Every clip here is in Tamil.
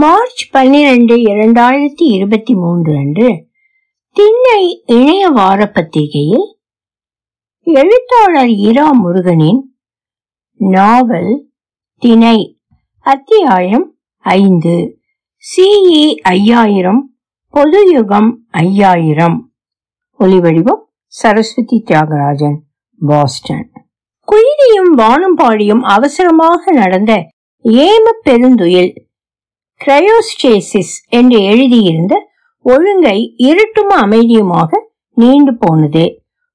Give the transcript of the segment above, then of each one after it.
மார்ச் பன்னிரண்டு இரண்டாயிரத்தி இருபத்தி மூன்று அன்று திண்ணை இணைய வார பத்திரிகையில் எழுத்தாளர் இரா முருகனின் நாவல் திணை அத்தியாயம் ஐந்து. சிஇ ஐயாயிரம் பொது யுகம் ஐயாயிரம். ஒலிவடிவம் சரஸ்வதி தியாகராஜன் பாஸ்டன். குயிலியும் வானம்பாடியும் அவசரமாக நடந்த ஏம பெருந்துயில் கிரையோஸ்டேசிஸ் என்று எழுதியிருந்த ஒழுங்கை இருட்டும் அமைதியுமாக நீண்டு போனது.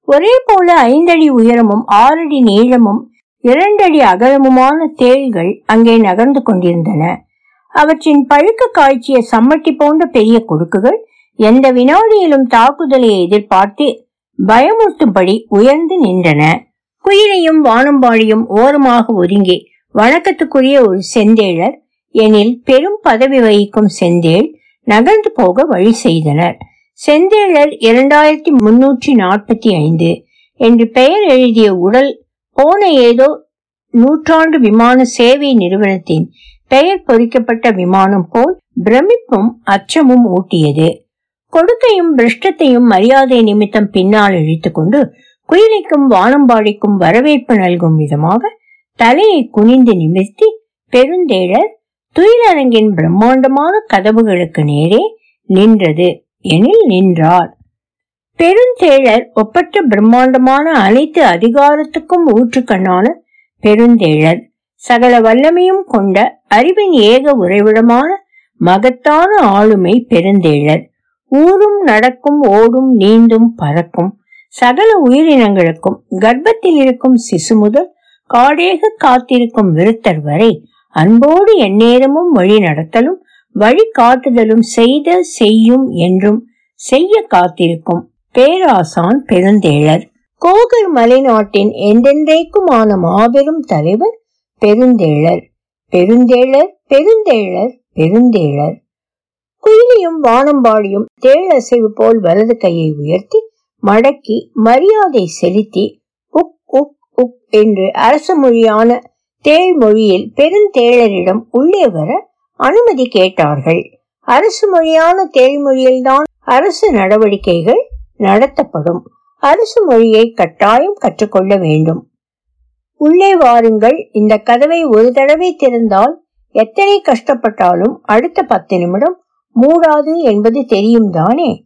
ஒரே போல ஐந்தடி உயரமும் ஆறடி நீளமும் இரண்டடி அகலமுமான தேள்கள் அங்கே நகர்ந்து கொண்டிருந்தன. அவற்றின் பழுக்க காய்ச்சிய சம்மட்டி போன்ற பெரிய கொடுக்குகள் எந்த வினாடியிலும் தாக்குதலை எதிர்பார்த்து பயமுறுத்தும்படி உயர்ந்து நின்றன. குயிலையும் வானம்பாடியும் ஓரமாக ஒதுங்கி வணக்கத்துக்குரிய ஒரு செந்தேழர் எனில் பெரும் பதவி வகிக்கும் செந்தேல் நகர்ந்து போக வழி செய்தனர். செந்தேழர் இரண்டாயிரத்தி முன்னூற்றி நாற்பத்தி ஐந்து என்று பெயர் எழுதிய உடல் போன ஏதோ நூற்றாண்டு விமான சேவை நிறுவனத்தின் பெயர் பொறிக்கப்பட்ட விமானம் போல் பிரமிப்பும் அச்சமும் ஊட்டியது. கொடுக்கையும் பிரஷ்டத்தையும் மரியாதை நிமித்தம் பின்னால் இழுத்துக்கொண்டு குயிலைக்கும் வானம்பாடிக்கும் வரவேற்பு நல்கும் விதமாக தலையை குனிந்து நிமிர்த்தி பெருந்தேழர் துயிலரங்கின் பிரம்மாண்டமான கதவுகளுக்கு நேரே நின்றது. எனில் நின்றார். பெருந்தேழர் ஒப்பற்ற பிரம்மாண்டமான அனைத்து அதிகாரத்துக்கும் ஊற்றுக்கண்ணான பெருந்தேழர் சகல வல்லமையும் கொண்ட அறிவின் ஏக உறைவிடமான மகத்தான ஆளுமை பெருந்தேழர். ஊரும் நடக்கும் ஓடும் நீந்தும் பறக்கும் சகல உயிரினங்களுக்கும் கர்ப்பத்தில் இருக்கும் சிசு முதல் காடேக காத்திருக்கும் விருத்தர் வரை அன்போடு எந்நேரமும் வழி நடத்தலும் வழி காட்டுதலும் செய்த செய்யும் என்றும் செய்ய காத்திருக்கும் பேராசான் பெருந்தேழர். கோகர் மலைநாட்டின் என்றென்றைக்குமான மாபெரும் தலைவர் பெருந்தேழர். பெருந்தேழர் பெருந்தேழர் பெருந்தேழர். குயிலியும் வானம்பாடியும் தேழசைவு போல் வலது கையை உயர்த்தி மடக்கி மரியாதை செலுத்தி உக் உக் உக் என்று அரச மொழியான தேள் மொழியில் பெருந்தேழரிடம் உள்ளே வர அனுமதி கேட்டார்கள். அரசு மொழியான தேள்மொழியில்தான் அரசு நடவடிக்கைகள் நடத்தப்படும். அரசு மொழியை கட்டாயம் கற்றுக்கொள்ள வேண்டும். உள்ளே வாருங்கள். இந்த கதவை ஒரு தடவை திறந்தால் எத்தனை கஷ்டப்பட்டாலும் அடுத்த பத்து நிமிடம் மூடாது என்பது தெரியும் தானே?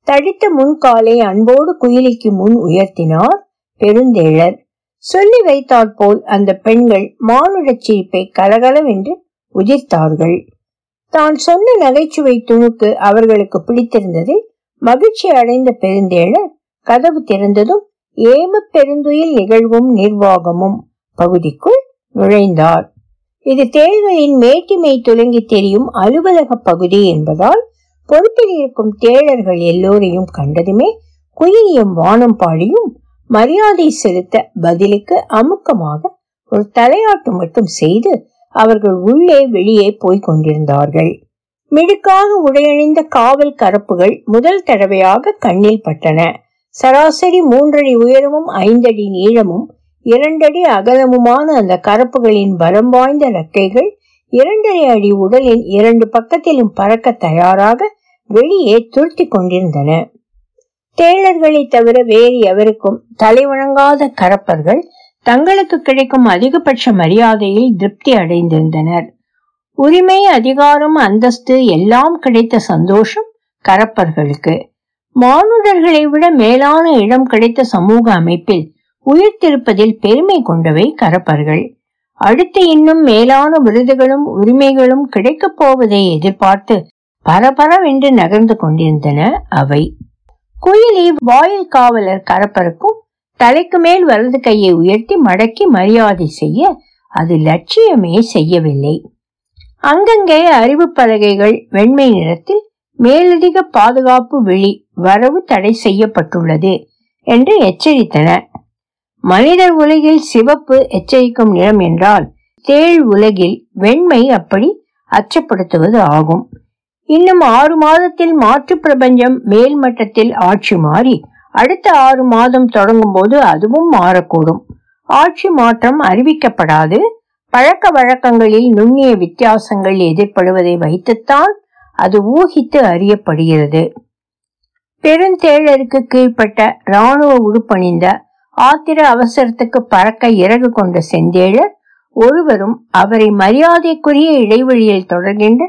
தடித்த முன்காலை அன்போடு குயிலிக்கு முன் உயர்த்தினார் பெருந்தேழர். சொல்லி வைத்தாற் போல் அந்த பெண்கள் மானுடச் சிரிப்பை கலகலவென்று உதிர்த்தார்கள். தான் சொன்ன நகைச்சுவை துணுக்கு அவர்களுக்கு பிடித்திருந்தது மகிழ்ச்சி அடைந்த பெருந்தேழர் கதவு திறந்ததும் ஏம பெருந்துயில் நிகழ்வும் நிர்வாகமும் பகுதிக்குள் நுழைந்தார். இது தேள்களின் மேட்டிமை துலங்கி தெரியும் அலுவலக பகுதி என்பதால் பொறுப்பில் இருக்கும் தேழர்கள் எல்லோரையும் கண்டதுமே குயிலியும் வானம் பாடியும் மரியாதை செலுத்த பதிலுக்கு அமுக்கமாக ஒரு தலையாட்டு மட்டும் செய்து அவர்கள் உள்ளே வெளியே போய்க் கொண்டிருந்தார்கள். மிடுக்காக உடையணிந்த காவல் கரப்புகள் முதல் தடவையாக கண்ணில் பட்டன. சராசரி மூன்றடி உயரமும் ஐந்தடி நீளமும் இரண்டடி அகலமுமான அந்த கரப்புகளின் பலம் வாய்ந்த ரெக்கைகள் இரண்டரை அடி உடலின் இரண்டு பக்கத்திலும் பறக்க தயாராக வெளியே துருத்தி கொண்டிருந்தன. தேழர்களை தவிர வேறு எவருக்கும் தலைவணங்காத கரப்பர்கள் தங்களுக்கு கிடைக்கும் அதிகபட்ச மரியாதையில் திருப்தி அடைந்திருந்தனர். உரிமை அதிகாரம் அந்தஸ்து எல்லாம் கிடைத்த சந்தோஷம் கரப்பர்களுக்கு. மானுடர்களை விட மேலான இடம் கிடைத்த சமூக அமைப்பில் உயிர்த்திருப்பதில் பெருமை கொண்டவை கரப்பர்கள். அடுத்து இன்னும் மேலான விருதுகளும் உரிமைகளும் கிடைக்கப் போவதை எதிர்பார்த்து பரபரவென்று நகர்ந்து கொண்டிருந்தன அவை. குயிலி வாயில் காவலர் கரப்பருக்கும் தலைக்கு மேல் வலது கையை உயர்த்தி மடக்கி மரியாதை செய்ய அது லட்சியமே செய்யவில்லை. அங்கங்கே அறிவு பலகைகள் வெண்மை நிறத்தில் மேலதிக பாதுகாப்பு விழி வரவு தடை செய்யப்பட்டுள்ளது என்று எச்சரித்தன. மனிதர் உலகில் சிவப்பு எச்சரிக்கும் நிறம் என்றால் தேள் உலகில் வெண்மை அப்படி அச்சப்படுத்துவது ஆகும். இன்னும் ஆறு மாதத்தில் மாற்று பிரபஞ்சம் மேல் மட்டத்தில் ஆட்சி மாறி அடுத்த ஆறு மாதம் தொடங்கும் போது அதுவும் மாறக்கூடும். ஆட்சி மாற்றம் அறிவிக்கப்படாது. பழக்க வழக்கங்களில் நுண்ணிய வித்தியாசங்கள் எதிர்ப்படுவதை வைத்துத்தான் அது ஊகித்து அறியப்படுகிறது. பெருந்தேழருக்கு கீழ்ப்பட்ட இராணுவ உடுப்பணிந்த ஆத்திர அவசரத்துக்கு பறக்க இறகு கொண்ட செந்தேழர் ஒருவரும் அவரை மரியாதைக்குரிய இடைவெளியில் தொடர்கின்ற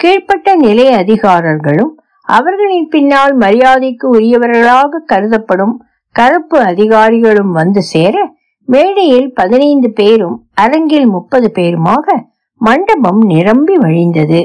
கீழ்ப்பட்ட நிலை அதிகாரர்களும் அவர்களின் பின்னால் மரியாதைக்கு உரியவர்களாக கருதப்படும் கருப்பு அதிகாரிகளும் வந்து சேர மேடையில் பதினைந்து பேரும் அரங்கில் முப்பது பேருமாக மண்டபம் நிரம்பி வழிந்தது.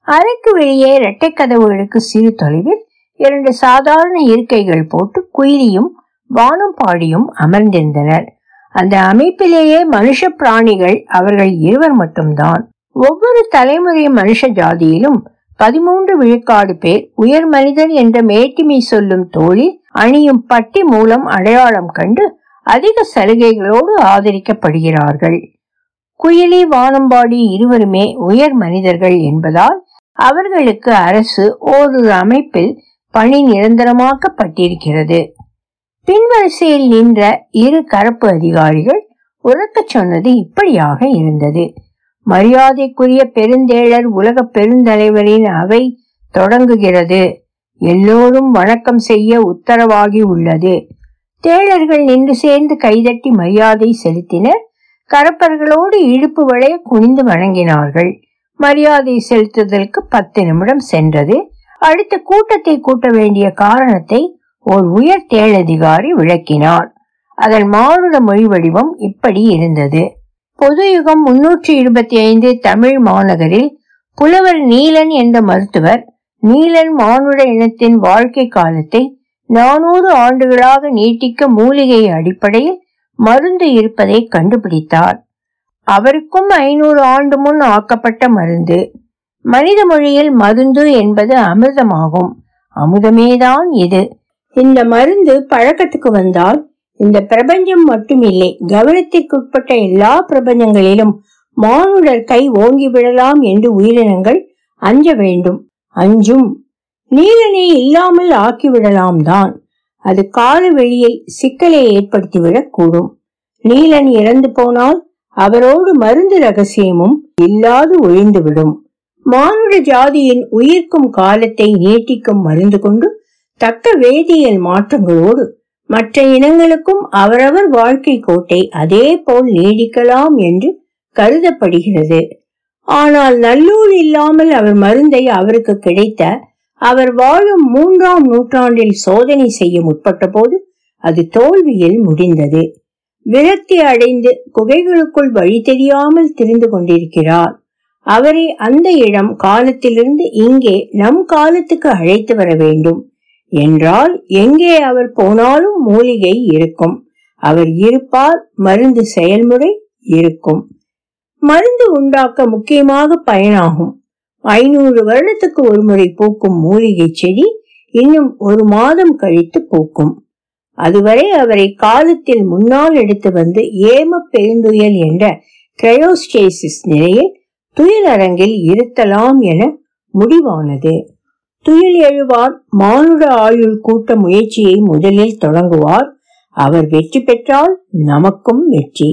அறைக்கு வெளியே இரட்டை கதவுகளுக்கு சிறு தொலைவில் இரண்டு சாதாரண இருக்கைகள் போட்டு குயிலியும் வானும் பாடியும் அமர்ந்திருந்தனர். அந்த அமைப்பிலேயே மனுஷ பிராணிகள் அவர்கள் இருவர் மட்டும்தான். ஒவ்வொரு தலைமுறை மனுஷ ஜாதியிலும் பதிமூன்று விழுக்காடு பேர் உயர் மனிதன் என்ற மேட்டிமை சொல்லும் தோழி அணியும் பட்டி மூலம் அடையாளம் கண்டு அதிக சலுகைகளோடு ஆதரிக்கப்படுகிறார்கள். குயிலி வானம்பாடி இருவருமே உயர் மனிதர்கள் என்பதால் அவர்களுக்கு அரசு ஒரு அமைப்பில் பணி நிரந்தரமாக்கப்பட்டிருக்கிறது. பின்வரிசையில் நின்ற இரு கரப்பு அதிகாரிகள் உறக்கச் சொன்னது இப்படியாக இருந்தது. மரியாதைக்குரிய பெருந்தேழர் உலக பெருந்தலைவரின் அவை தொடங்குகிறது. எல்லோரும் வணக்கம் செய்ய உத்தரவாகி உள்ளது தேழர்கள் நின்று சேர்ந்து கைதட்டி மரியாதை செலுத்தினர். கரப்பர்களோடு இடுப்பு வளைய குனிந்து வணங்கினார்கள். மரியாதை செலுத்துதலுக்கு பத்து நிமிடம் சென்றது. அடுத்த கூட்டத்தை கூட்ட வேண்டிய காரணத்தை ஓர் உயர் தேழதிகாரி விளக்கினார். அதன் மானுட மொழி வடிவம் இப்படி இருந்தது. பொது யுகம் முன்னூற்றி இருபத்தி ஐந்து தமிழ் மாநகரில் புலவர் நீலன் என்ற மருத்துவர் நீலன் மானுட இனத்தின் வாழ்க்கை காலத்தை நானூறு ஆண்டுகளாக நீட்டிக்க மூலிகை அடிப்படையில் மருந்து இருப்பதை கண்டுபிடித்தார். அவருக்கும் ஐநூறு ஆண்டு முன் ஆக்கப்பட்ட மருந்து. மனித மொழியில் மருந்து என்பது அமிர்தமாகும். அமுதமேதான் இது. இந்த மருந்து பழக்கத்துக்கு வந்தால் இந்த பிரபஞ்சம் மட்டுமில்லை கவனத்திற்குட்பட்ட எல்லா பிரபஞ்சங்களிலும் மானுடர் கை ஓங்கி விடலாம் என்று உயிரினங்கள் அஞ்ச வேண்டும். அஞ்சும். நீலனை இல்லாமல் ஆக்கிவிடலாம் தான். அது கால வெளியில் சிக்கலை ஏற்படுத்திவிடக் கூடும். நீலன் இறந்து போனால் அவரோடு மருந்து ரகசியமும் இல்லாது ஒழிந்துவிடும். மானுட ஜாதியின் உயிர்க்கும் காலத்தை நீட்டிக்கும் மருந்து கொண்டு தக்க வேதியியல் மாற்றங்களோடு மற்ற இனங்களுக்கும் அவரவர் வாழ்க்கை கோட்டை அதே போல் நீடிக்கலாம் என்று கருதப்படுகிறது. ஆனால் நல்லூர் இல்லாமல் அவர் மருந்தை அவருக்கு கிடைத்த அவர் வாழும் மூன்றாம் நூற்றாண்டில் சோதனை செய்ய முற்பட்ட போது அது தோல்வியில் முடிந்தது. விரக்தி அடைந்து குகைகளுக்குள் வழி தெரியாமல் திரிந்து கொண்டிருக்கிறார். அவரை அந்த இடம் காலத்திலிருந்து இங்கே நம் காலத்துக்கு அழைத்து வர வேண்டும். என்றால் எங்கே அவர் போனாலும் மூலிகை இருக்கும். அவர் இருப்பார் மருந்து செயல்முறை இருக்கும். மருந்து உண்டாக்க முக்கியமாக பயனாகும். ஐநூறு வருடத்துக்கு ஒரு முறை பூக்கும் மூலிகை செடி இன்னும் ஒரு மாதம் கழித்து பூக்கும். அதுவரை அவரை காலத்தில் முன்னால் எடுத்து வந்து ஏம பெருந்துயல் என்ற கிரையோஸ்டேசிஸ் நிலையில் துயிலரங்கில் இருத்தலாம் என முடிவானது. துயில் எழுவார் மானுட ஆயுள் கூட்ட முயற்சியை முதலில் தொடங்குவார். அவர் வெற்றி பெற்றால் நமக்கும் வெற்றி.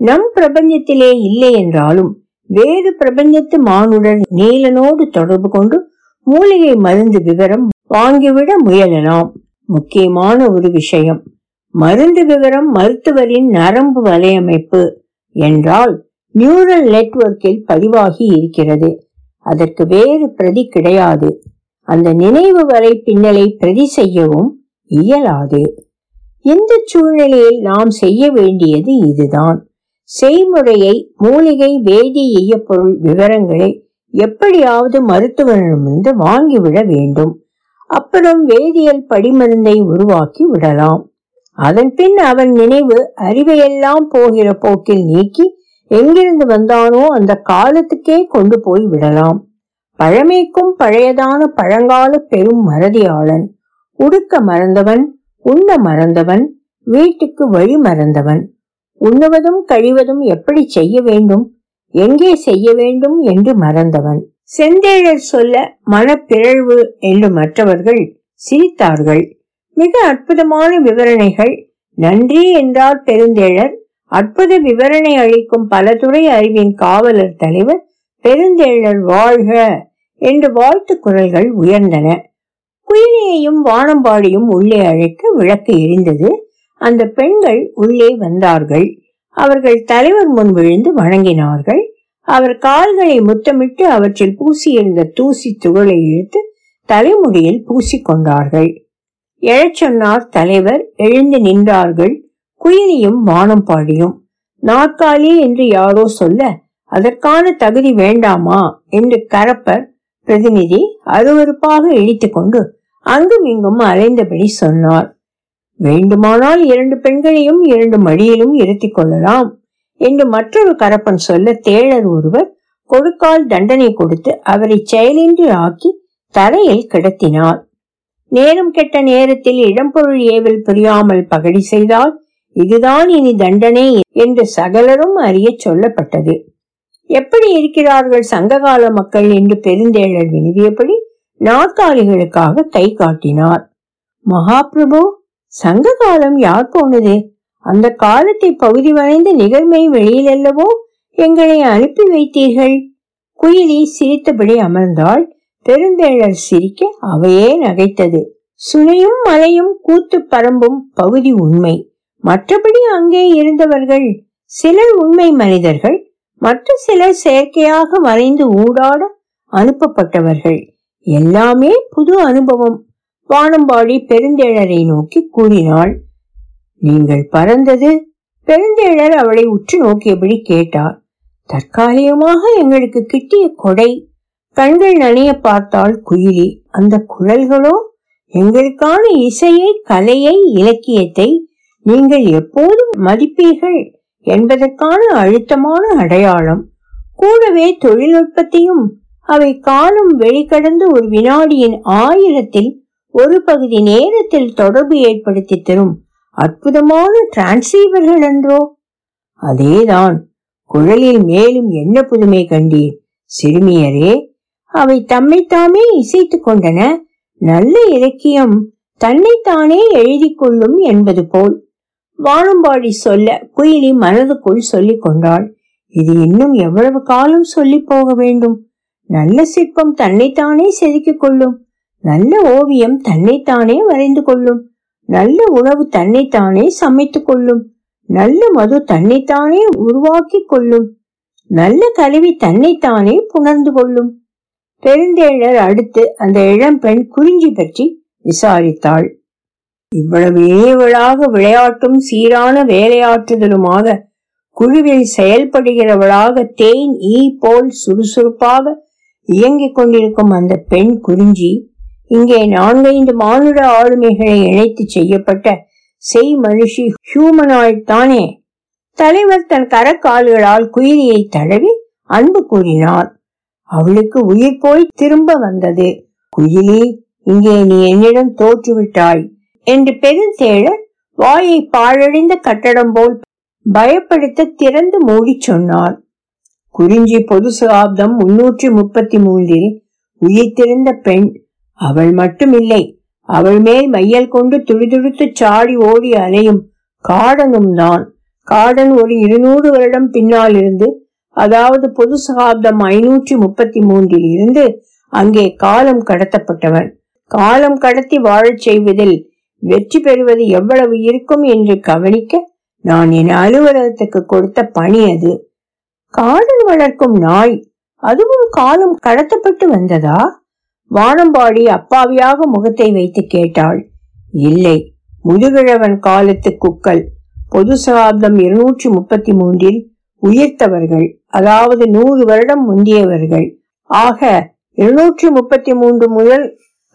நம் பிரபஞ்சத்திலே இல்லை என்றாலும் வேறு பிரபஞ்சத்து மானுடன் நீலனோடு தொடர்பு கொண்டு மூலிகை மருந்து விவரம் வாங்கிவிட முயலலாம். முக்கியமான ஒரு விஷயம் மருந்து விவரம் மருத்துவரின் நரம்பு வலையமைப்பு என்றால் நியூரல் நெட்வொர்க்கில் பதிவாகி இருக்கிறது. அதற்கு வேறு பிரதி கிடையாது. அந்த நினைவு வரை பின்னலை பிரதி செய்யவும் இயலாது. இந்த சூழ்நிலையில் நாம் செய்ய வேண்டியது இதுதான். செய்முறையை மூலிகை வேதி பொருள் விவரங்களை எப்படியாவது மருத்துவனிடமிருந்து வாங்கிவிட வேண்டும். அப்புறம் வேதியியல் படிமருந்தை உருவாக்கி விடலாம். அதன் பின் அவன் நினைவு அறிவையெல்லாம் போகிற போக்கில் நீக்கி எங்கிருந்து வந்தானோ அந்த காலத்துக்கே கொண்டு போய் விடலாம். பழமைக்கும் பழையதான பழங்கால பெரும் மறதியாளன். உடுக்க மறந்தவன் உண்ண மறந்தவன் வீட்டுக்கு வழி மறந்தவன். உண்ணுவதும் கழிவதும் எப்படி செய்ய வேண்டும்? எங்கே செய்ய வேண்டும் என்று மறந்தவன். செந்தேழர் சொல்ல மனப்பிறழ்வு என்று மற்றவர்கள் சிரித்தார்கள். மிக அற்புதமான விவரணைகள். நன்றி என்றார் பெருந்தேழர். அற்புத விவரணை அளிக்கும் பலதுறை அறிவின் காவலர் தலைவர் பெருந்தேழர் வாழ்க! என்று வாழ்த்து குரல்கள் உயர்ந்தன. குயிலியையும் வானம்பாடியும் உள்ளே அழைக்க விளக்கு எரிந்தது. அந்த பெண்கள் உள்ளே வந்தார்கள். அவர்கள் தலைவர் முன் விழுந்து வணங்கினார்கள். அவர் கால்களை முத்தமிட்டு அவற்றில் பூசியிருந்த தூசி துகளை இழுத்து தலைமுடியில் பூசிக்கொண்டார்கள் எழச் சொன்னார் தலைவர் எழுந்து நின்றார்கள். குயிலியும் வானம்பாடியும். நாற்காலி என்று யாரோ சொல்ல அதற்கான தகுதி வேண்டாமா? என்று கரப்பர் பிரதிநிதி அருவருப்பாக இழித்துக் கொண்டு அங்கும் இங்கும் அலைந்தபடி சொன்னார். வேண்டுமானால் இரண்டு பெண்களையும் இரண்டு மடியிலும் இருத்திக் கொள்ளலாம் என்று மற்றொரு கரப்பன் சொல்ல தேழர் ஒருவர் கொடுக்கால் தண்டனை கொடுத்து அவரை செயலின்றி ஆக்கி தரையில் கிடத்தினார். நேரம் கெட்ட நேரத்தில் இடம்பொருள் ஏவல் புரியாமல் பகடி செய்தால் இதுதான் இனி தண்டனை என்று சகலரும் அறிய சொல்லப்பட்டது. எப்படி இருக்கிறார்கள் சங்ககால மக்கள் என்று பெருந்தேழர் வினவியபடி நாற்காலிகளுக்காக கை காட்டினார். மகாபிரபு சங்க காலம் யார் போனது? அந்த காலத்தை பகுதி வளைந்த நிகழ்மை வெளியிலல்லவோ எங்களை அனுப்பி வைத்தீர்கள். குயிலி சிரித்தபடி அமர்ந்தாள். பெருந்தேழர் சிரிக்க அவையே நகைத்தது. சுனையும் மலையும் கூத்து பரம்பும் பகுதி உண்மை. மற்றபடி அங்கே இருந்தவர்கள் சிலர் உண்மை மனிதர்கள் மற்ற சிலர் செயற்கையாக வரைந்து ஊடாட அனுப்பப்பட்டவர்கள். எல்லாமே புது அனுபவம். வானம்பாடி பெருந்தேழரை நோக்கி கூறினாள் நீங்கள் பறந்தது? பெருந்தேழர் அவளை உற்று நோக்கியபடி கேட்டார் தற்காலிகமாக எங்களுக்கு கிட்டிய கொடை. கண்கள் நனைய பார்த்தால் குயிலி. அந்த குழல்களோ எங்களுக்கான இசையை கலையை இலக்கியத்தை நீங்கள் எப்போதும் மதிப்பீர்கள். என்பதற்கான அழுத்தமான அடையாளம். கூடவே தொழில்நுட்பத்தையும் அவை காலம் வெளிக்கடந்து ஒரு வினாடியின் ஆயிரத்தில் ஒரு பகுதி நேரத்தில் தொடர்பு ஏற்படுத்தி தரும் அற்புதமான டிரான்சீவர்கள் என்றோ அதேதான் குழலில் மேலும் என்ன புதுமை கண்டீர்? சிறுமியரே அவை தம்மைத்தாமே இசைத்து கொண்டன. நல்ல இலக்கியம் தன்னைத்தானே எழுதி கொள்ளும் என்பது போல். வானம்பாடி சொல்ல குயிலி மனதுக்குள் சொல்லிக் கொண்டாள். இது இன்னும் எவ்வளவு காலம் சொல்லி போக வேண்டும்? நல்ல சிற்பம் தன்னைத்தானே செதுக்கிக் கொள்ளும். நல்ல ஓவியம் தன்னைத்தானே வரைந்து கொள்ளும். நல்ல உணவு தன்னைத்தானே சமைத்துக் கொள்ளும். நல்ல மது தன்னைத்தானே உருவாக்கி கொள்ளும். நல்ல கல்வி தன்னைத்தானே புணர்ந்து கொள்ளும். பெருந்தேழர் அடுத்து அந்த இளம்பெண் குறிஞ்சி பற்றி விசாரித்தாள். இவ்வளவு இனியவளாக விளையாட்டும் சீரான வேலையாற்றுதலுமாக குழுவில் செயல்படுகிறவளாக தேன் ஈ போல் சுறுசுறுப்பாக இயங்கிக் கொண்டிருக்கும் அந்த பெண் குறிஞ்சி இங்கே நான்கைந்து மானுட ஆளுமைகளை இணைத்து செய்யப்பட்ட செய் மனுஷி ஹியூமனாய்ட் தானே. தலைவர் தன் கரக்கால்களால் குயிலியை தடவி அன்பு கூறினார். அவளுக்கு உயிர் போய் திரும்ப வந்தது. குயிலி இங்கே நீ என்னிடம் தோற்றுவிட்டாய். என்று பெருந்தேழ வாயை பாழடைந்த கட்டடம் போல் பயப்படுத்த திறந்து மூடி சொன்னார் குறிஞ்சி பொது சகாப்தம் முன்னூற்றி முப்பத்தி மூன்றில் உயிர்த்திருந்த பெண் அவள் மட்டுமில்லை அவள் மேல் மையல் கொண்டு துடிதுடித்து சாடி ஓடி அலையும் காடனும் தான் காடன் ஒரு இருநூறு வருடம் பின்னால் இருந்து அதாவது பொது சகாப்தம் ஐநூற்றி முப்பத்தி மூன்றில் இருந்து அங்கே காலம் கடத்தப்பட்டவன் காலம் கடத்தி வாழச் செய்வதில் வெற்றி பெறுவது எவ்வளவு இருக்கும் என்று கவனிக்க நான் என் அலுவலகத்துக்கு கொடுத்த பணி அது. காடல் வளர்க்கும் நாய் அதுவும் காலம் கடத்தப்பட்டு வந்ததா? வானம்பாடி அப்பாவியாக முகத்தை வைத்து கேட்டாள். இல்லை முதுகிழவன் காலத்து குக்கல். பொது சகாப்தம் இருநூற்றி முப்பத்தி மூன்றில் உயிர்த்தவர்கள் அதாவது நூறு வருடம் முந்தியவர்கள். ஆக இருநூற்றி முப்பத்தி மூன்று முதல்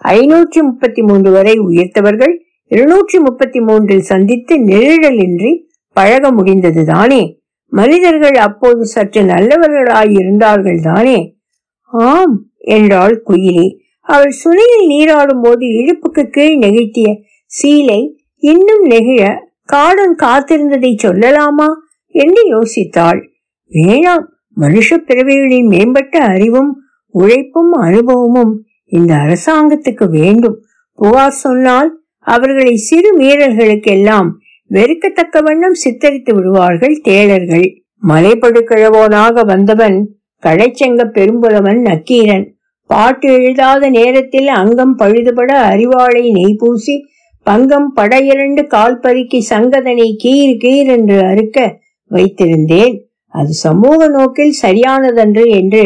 ஐநூற்றி முப்பத்தி மூன்று வரை உயர்த்தவர்கள் இருநூற்றி முப்பத்தி மூன்றில் சந்தித்து நெருடலின்றி பழக முடிந்தது தானே மனிதர்கள் அப்போது சற்று நல்லவர்களாயிருந்தார்கள் தானே? ஆம் என்றாள் குயிலி. அவள் சுனையில் நீராடும் போது இடுப்புக்கு கீழ் நெகிழ்த்திய சீலை இன்னும் நெகிழ காடன் காத்திருந்ததை சொல்லலாமா என்று யோசித்தாள். வேணாம் மனுஷ பிறவிகளின் மேம்பட்ட அறிவும் உழைப்பும் அனுபவமும் இந்த அரசாங்கத்துக்கு வேண்டும். புகார் சொன்னால் அவர்களை சிறு வீரர்களுக்கெல்லாம் வெறுக்கத்தக்க வண்ணம் சித்தரித்து விடுவார்கள் தேளர்கள் மலைப்படுக்கிழவோனாக வந்தவன் கடைச்சங்க பெரும்புலவன் நக்கீரன். பாட்டு எழுதாத நேரத்தில் அங்கம் பழுதுபட அறிவாளை நெய் பூசி பங்கம் படையிரண்டு கால் பருக்கி சங்கதனை கீர் கீர் என்று அறுக்க வைத்திருந்தேன். அது சமூக நோக்கில் சரியானதன்று என்று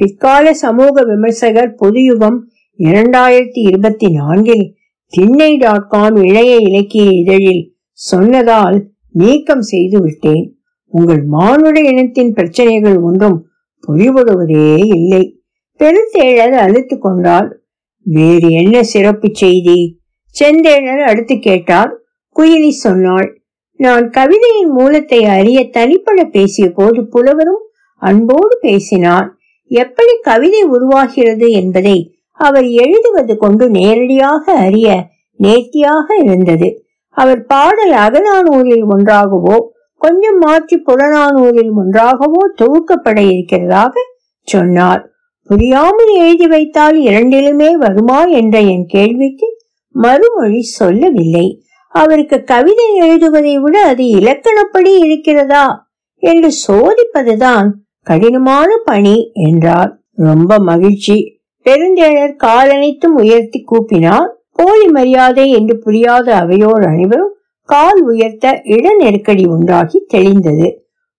பிற்கால சமூக விமர்சகர் பொதுயுகம் இரண்டாயிரத்தி இருபத்தி நான்கில் திண்ணை டாட் காம் இளைய இலக்கிய இதழில் சொன்னதால் நீக்கம் செய்து விட்டேன். உங்கள் மானுட இனத்தின் பிரச்சனைகள் ஒன்றும் பொறிபடுவதே இல்லை. பெருந்தேழர் அழுத்து கொண்டால் வேறு என்ன சிறப்பு செய்தி? செந்தேழர் அடுத்து கேட்டார். குயிலி சொன்னாள் நான் கவிதையின் மூலத்தை அறிய தனிப்பட பேசிய போது புலவரும் அன்போடு பேசினார். எப்படி கவிதை உருவாகிறது என்பதை அவர் எழுதுவது கொண்டு நேரடியாக அறிய நேர்த்தியாக இருந்தது. அவர் பாடல் அகநானூரில் ஒன்றாகவோ கொஞ்சம் மாற்றி புறநானூரில் ஒன்றாகவோ தொகுக்கப்பட இருக்கிறதாக சொன்னார். புரியாமல் எழுதி வைத்தால் இரண்டிலுமே வருமா? என்ற என் கேள்விக்கு மறுமொழி சொல்லவில்லை. அவருக்கு கவிதை எழுதுவதை விட அது இலக்கணப்படி இருக்கிறதா? என்று சோதிப்பதுதான் கடினமான பணி என்றார். ரொம்ப மகிழ்ச்சி. பெருந்தேழர் காலனைத்தும் உயர்த்தி கூப்பினார். போலி மரியாதை என்று புரியாத அவையோர் அனைவரும் கால் உயர்த்த இட நெருக்கடி உண்டாகி தெளிந்தது.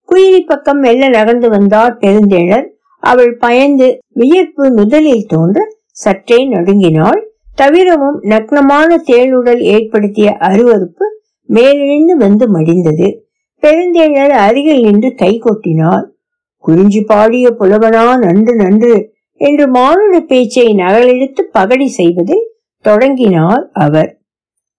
குயிலி பக்கம் மெல்ல நகர்ந்து வந்தார் பெருந்தேழர். அவள் பயந்து வியர்ப்பு நுதலில் தோன்ற சற்றே நடுங்கினாள். தவிரவும் நக்னமான தேளுடல் ஏற்படுத்திய அருவறுப்பு மேலெழுந்து வந்து மடிந்தது. பெருந்தேழர் அருகில் நின்று கை கொட்டினார் குறிஞ்சி பாடிய புலவனா நன்று நன்று. என்று மானுட பேச்சை நகலெடுத்து பகடி செய்வதில் தொடங்கினார் அவர்.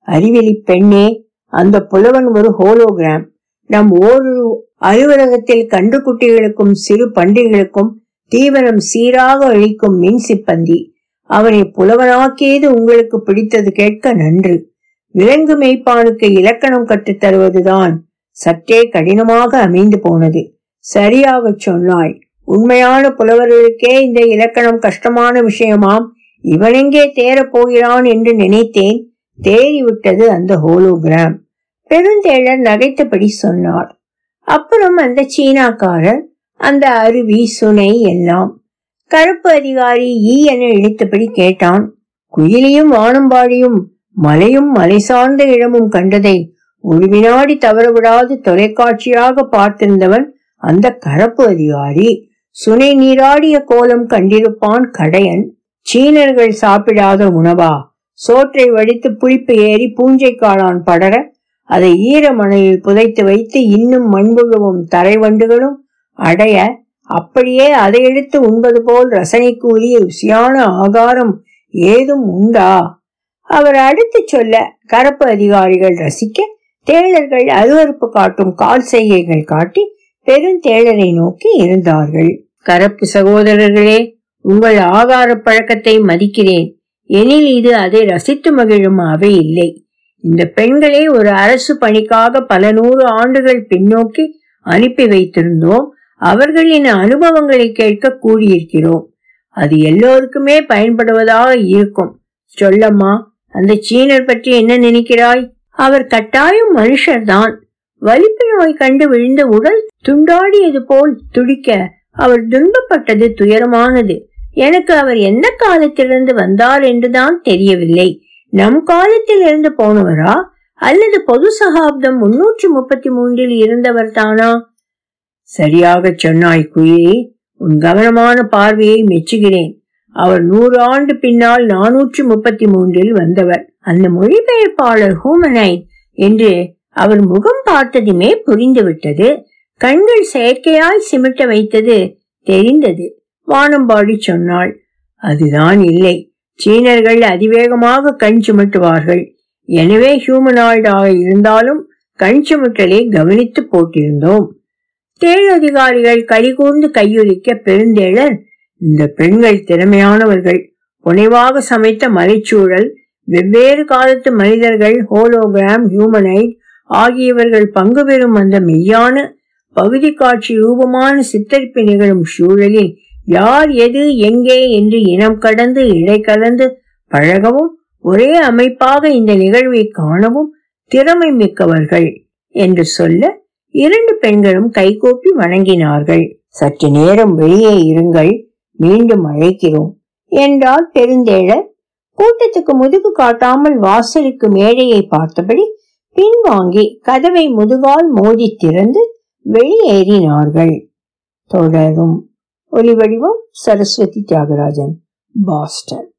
அறிவெளி பெண்ணே அந்த புலவன் ஒரு ஹோலோகிராம் நம் ஓரொரு அலுவலகத்தில் கன்றுக்குட்டிகளுக்கும் சிறு பண்டிகளுக்கும் தீவனம் சீராக அழிக்கும் மின் சிப்பந்தி. அவனை புலவனாக்கியது உங்களுக்கு பிடித்தது கேட்க நன்று. விலங்கு மெய்ப்பானுக்கு இலக்கணம் கற்றுத் தருவதுதான் சற்றே கடினமாக அமைந்து போனது. சரியாக சொன்னாய் உண்மையான புலவர்களுக்கே இந்த இலக்கணம் கஷ்டமான விஷயமாம். இவனெங்கே தேரப் போகிறான் என்று நினைத்தேன். தேறிவிட்டது அந்த ஹோலோகிராம். பெருந்தேழர் நகைத்தபடி சொன்னார். அப்புறம் அந்த சீனாக்காரர் அந்த அருவி சுனை எல்லாம். கருப்பு அதிகாரி ஈ என இழுத்தபடி கேட்டான். குயிலியும் வானம்பாடியும் மலையும் மலை சார்ந்த இடமும் கண்டதை ஒரு வினாடி தவறவிடாது தொலைக்காட்சியாக பார்த்திருந்தவன் அந்த கரப்பு அதிகாரி. சுனை நீராடிய கோலம் கண்டிருப்பான் கடையன். சீனர்கள் சாப்பிடாத உணவா? சோற்றை வடித்து புளிப்பு ஏறி பூஞ்சை காளான் படர. அதை ஈர மணலில் புதைத்து வைத்து இன்னும் மண்புழுவும் தரைவண்டுகளும் அடைய அப்படியே அதை எடுத்து உண்பது போல் ரசனைக்குரிய ருசியான ஆகாரம் ஏதும் உண்டா? அவர் அடுத்து சொல்ல கரப்பு அதிகாரிகள் ரசிக்க தேழர்கள் அருவறுப்பு காட்டும் கால் செய்கைகள் காட்டி பெருந்தேளரை நோக்கி இருந்தார்கள். கரப்பு சகோதரர்களே உங்கள் ஆகார பழக்கத்தை மதிக்கிறேன். எனில் இது அதை ரசித்து மகிழும் அவை இல்லை. இந்த பெண்களை ஒரு அரசு பணிக்காக பல நூறு ஆண்டுகள் பின்னோக்கி அனுப்பி வைத்திருந்தோம். அவர்களின் அனுபவங்களை கேட்க கூடியிருக்கிறோம். அது எல்லோருக்குமே பயன்படுவதாக இருக்கும். சொல்லம்மா அந்த சீனர் பற்றி என்ன நினைக்கிறாய்? அவர் கட்டாயம் மனுஷர்தான். வலிப்பு நோய் கண்டு விழுந்த உடல் துண்டாடியது போல் துடிக்க அவர் துன்பப்பட்டது துயரமானது. எனக்கு அவர் எந்த காலத்திலிருந்து வந்தார் என்றுதான் தெரியவில்லை. நம் காலத்தில் இருந்து போனவரா? அல்லது பொது சகாப்தம் முன்னூற்றி முப்பத்தி மூன்றில் இருந்தவர் தானா? சரியாக சொன்னாய் குயிலி உன் கவனமான பார்வையை மெச்சுகிறேன். அவர் நூறு ஆண்டு பின்னால் நானூற்றி முப்பத்தி மூன்றில் வந்தவர். அந்த மொழிபெயர்ப்பாளர் ஹூமனைட் என்று அவர் முகம் பார்த்ததுமே புரிந்துவிட்டது. கண்கள் செயற்கையாய் சிமிட்ட வைத்தது தெரிந்தது. வானம்பாடி சொன்னாள் அதுதான் இல்லை. சீனர்கள் அதிவேகமாக கண் சுமட்டுவார்கள். எனவே ஹியூமனாய்டாக இருந்தாலும் கண் சுமட்டலை கவனித்து போட்டிருந்தோம். தேள் அதிகாரிகள் கலிகூர்ந்து கையொலிக்க பெருந்தேழர் இந்த பெண்கள் திறமையானவர்கள். புனைவாக சமைத்த மலைச்சூழல் வெவ்வேறு காலத்து மனிதர்கள் ஹோலோகிராம் ஹியூமனைட் ஆகியவர்கள் பங்கு பெறும் அந்த மெய்யான பகுதி காட்சி ரூபமான சித்தரிப்பு நிகழும் சூழலில் யார் எது எங்கே என்று இனம் கடந்து இடை கலந்து பழகவும் ஒரே அமைப்பாக இந்த நிகழ்வை காணவும் திறமை மிக்கவர்கள் என்று சொல்ல இரண்டு பெண்களும் கைகோப்பி வணங்கினார்கள். சற்று நேரம் வெளியே இருங்கள் மீண்டும் அழைக்கிறோம் என்றால் பெருந்தேழர். கூட்டத்துக்கு முதுகு காட்டாமல் வாசலுக்கு மேடையை பார்த்தபடி பின்வாங்கி கதவை முதுகால் மோதி திறந்து வெளியேறினார்கள். தொடரும். ஒலிவடிவம் சரஸ்வதி தியாகராஜன் பாஸ்டன்.